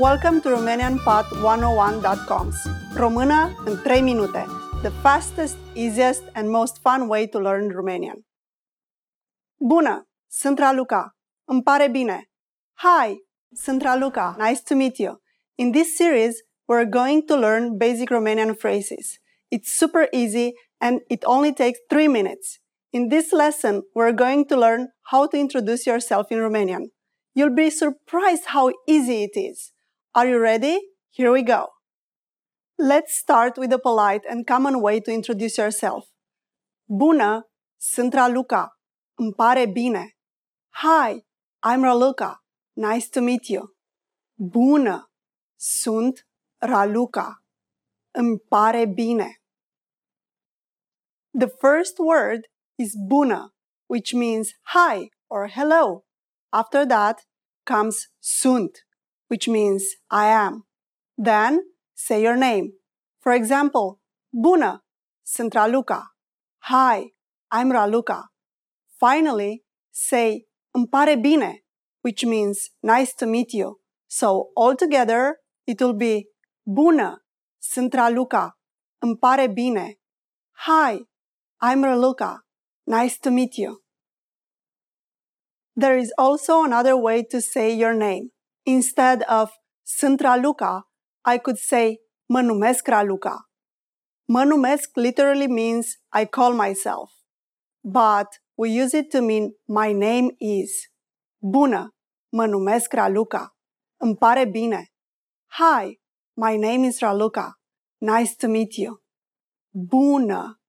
Welcome to RomanianPod101.com's Română în 3 minute, the fastest, easiest and most fun way to learn Romanian. Bună! Sunt Raluca. Îmi pare bine. Hi! Sunt Raluca. Nice to meet you. In this series, we're going to learn basic Romanian phrases. It's super easy and it only takes 3 minutes. In this lesson, we're going to learn how to introduce yourself in Romanian. You'll be surprised how easy it is. Are you ready? Here we go. Let's start with a polite and common way to introduce yourself. Bună, sunt Raluca. Îmi pare bine. Hi, I'm Raluca. Nice to meet you. Bună, sunt Raluca. Îmi pare bine. The first word is bună, which means hi or hello. After that comes sunt, which means I am. Then say your name. For example, Bună, sunt Raluca. Hi, I'm Raluca. Finally, say îmi pare bine, which means nice to meet you. So altogether, it will be Bună, sunt Raluca. Îmi pare bine. Hi, I'm Raluca. Nice to meet you. There is also another way to say your name. Instead of sunt Raluca, I could say mă numesc Raluca. Mă numesc literally means I call myself, but we use it to mean my name is. Bună, mă numesc Raluca. Îmi pare bine. Hi, my name is Raluca. Nice to meet you. Bună,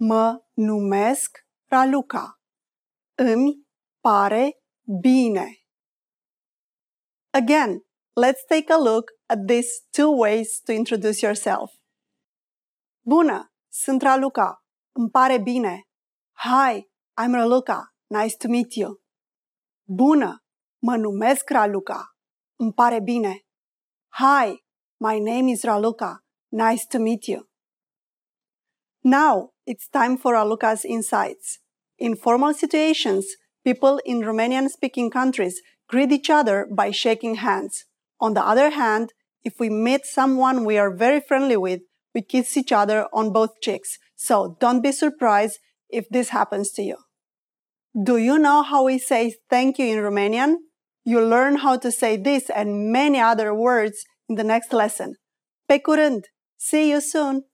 mă numesc Raluca. Îmi pare bine. Again, let's take a look at these two ways to introduce yourself. Bună, sunt Raluca. Îmi pare bine. Hi, I'm Raluca. Nice to meet you. Bună, mă numesc Raluca. Îmi pare bine. Hi, my name is Raluca. Nice to meet you. Now, it's time for Raluca's insights. In formal situations, people in Romanian speaking countries greet each other by shaking hands. On the other hand, if we meet someone we are very friendly with, we kiss each other on both cheeks. So don't be surprised if this happens to you. Do you know how we say thank you in Romanian? You'll learn how to say this and many other words in the next lesson. Pe curând! See you soon!